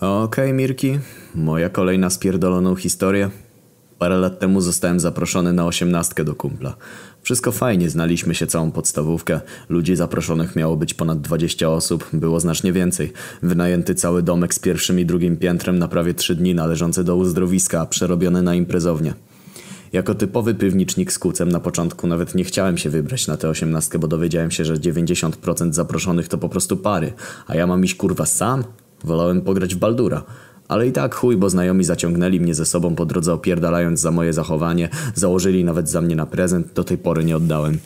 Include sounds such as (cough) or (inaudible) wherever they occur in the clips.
Okej, Mirki, moja kolejna spierdoloną historię. Parę lat temu zostałem zaproszony na osiemnastkę do kumpla. Wszystko fajnie, znaliśmy się całą podstawówkę. Ludzi zaproszonych miało być ponad 20 osób, było znacznie więcej. Wynajęty cały domek z pierwszym i drugim piętrem na prawie 3 dni należący do uzdrowiska, przerobiony na imprezownię. Jako typowy piwnicznik z kucem na początku nawet nie chciałem się wybrać na tę osiemnastkę, bo dowiedziałem się, że 90% zaproszonych to po prostu pary, a ja mam iść kurwa sam? Wolałem pograć w Baldura. Ale i tak chuj, bo znajomi zaciągnęli mnie ze sobą po drodze opierdalając za moje zachowanie, założyli nawet za mnie na prezent, do tej pory nie oddałem.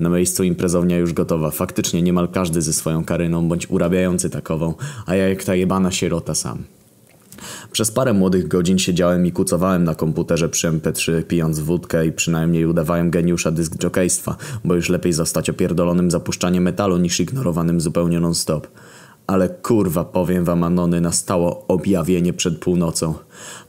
Na miejscu imprezownia już gotowa, faktycznie niemal każdy ze swoją karyną bądź urabiający takową, a ja jak ta jebana sierota sam. Przez parę młodych godzin siedziałem i kucowałem na komputerze przy MP3 pijąc wódkę i przynajmniej udawałem geniusza dysk jokejstwa, bo już lepiej zostać opierdolonym zapuszczaniem metalu niż ignorowanym zupełnie non-stop. Ale kurwa, powiem wam Anony, nastało objawienie przed północą.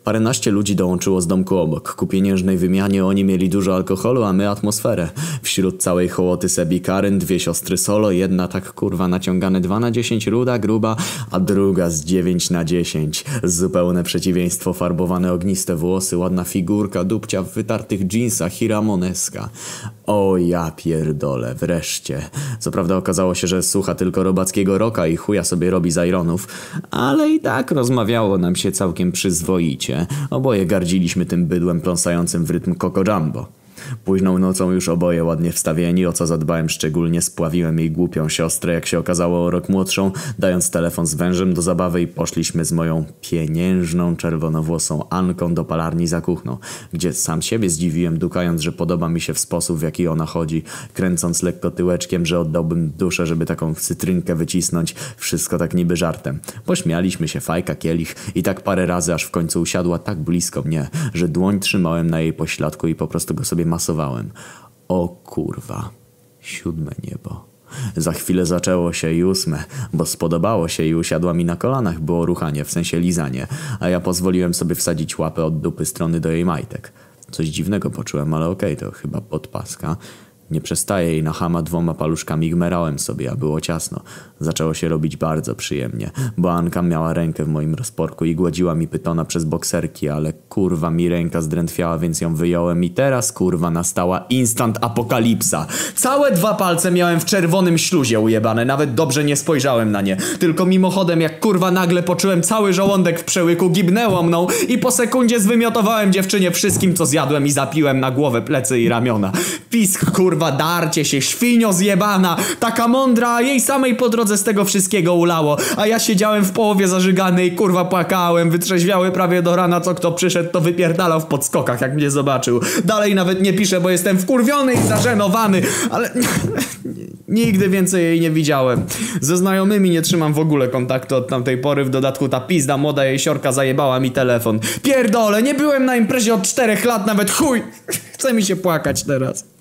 Paręnaście ludzi dołączyło z domku obok. Ku pieniężnej wymianie oni mieli dużo alkoholu, a my atmosferę. Wśród całej hołoty Sebi Karen, dwie siostry solo, jedna tak kurwa naciągane 2 na 10 ruda, gruba, a druga z 9 na 10. Zupełne przeciwieństwo, farbowane ogniste włosy, ładna figurka, dupcia w wytartych dżinsach, hiramoneska. O ja pierdolę, wreszcie. Co prawda okazało się, że słucha tylko robackiego roka i chuja sobie robi z ironów, ale i tak rozmawiało nam się całkiem przyzwoicie. Oboje gardziliśmy tym bydłem pląsającym w rytm Coco Jumbo. Późną nocą już oboje ładnie wstawieni, o co zadbałem szczególnie, spławiłem jej głupią siostrę, jak się okazało o rok młodszą, dając telefon z wężem do zabawy i poszliśmy z moją pieniężną, czerwonowłosą Anką do palarni za kuchną, gdzie sam siebie zdziwiłem, dukając, że podoba mi się w sposób, w jaki ona chodzi, kręcąc lekko tyłeczkiem, że oddałbym duszę, żeby taką cytrynkę wycisnąć, wszystko tak niby żartem. Pośmialiśmy się, fajka, kielich i tak parę razy, aż w końcu usiadła tak blisko mnie, że dłoń trzymałem na jej pośladku i po prostu go sobie masowałem. O kurwa, siódme niebo. Za chwilę zaczęło się i ósme, bo spodobało się i usiadła mi na kolanach, było ruchanie, w sensie lizanie, a ja pozwoliłem sobie wsadzić łapę od dupy strony do jej majtek. Coś dziwnego poczułem, ale okej, to chyba podpaska. Nie przestaję jej na chama dwoma paluszkami gmerałem sobie, a było ciasno. Zaczęło się robić bardzo przyjemnie, bo Anka miała rękę w moim rozporku i gładziła mi pytona przez bokserki, ale kurwa mi ręka zdrętwiała, więc ją wyjąłem i teraz kurwa nastała instant apokalipsa. Całe dwa palce miałem w czerwonym śluzie ujebane, nawet dobrze nie spojrzałem na nie. Tylko mimochodem jak kurwa nagle poczułem cały żołądek w przełyku, gibnęło mną i po sekundzie zwymiotowałem dziewczynie wszystkim co zjadłem i zapiłem na głowę, plecy i ramiona. Pisk kurwa kurwa darcie się, świnio zjebana, taka mądra, a jej samej po drodze z tego wszystkiego ulało, a ja siedziałem w połowie zażygany i kurwa płakałem, wytrzeźwiały prawie do rana, co kto przyszedł to wypierdalał w podskokach, jak mnie zobaczył. Dalej nawet nie piszę, bo jestem wkurwiony i zażenowany, ale (laughs) nigdy więcej jej nie widziałem. Ze znajomymi nie trzymam w ogóle kontaktu od tamtej pory, w dodatku ta pizda młoda jej siorka zajebała mi telefon. Pierdole, nie byłem na imprezie od czterech lat, nawet chuj! (laughs) Chce mi się płakać teraz.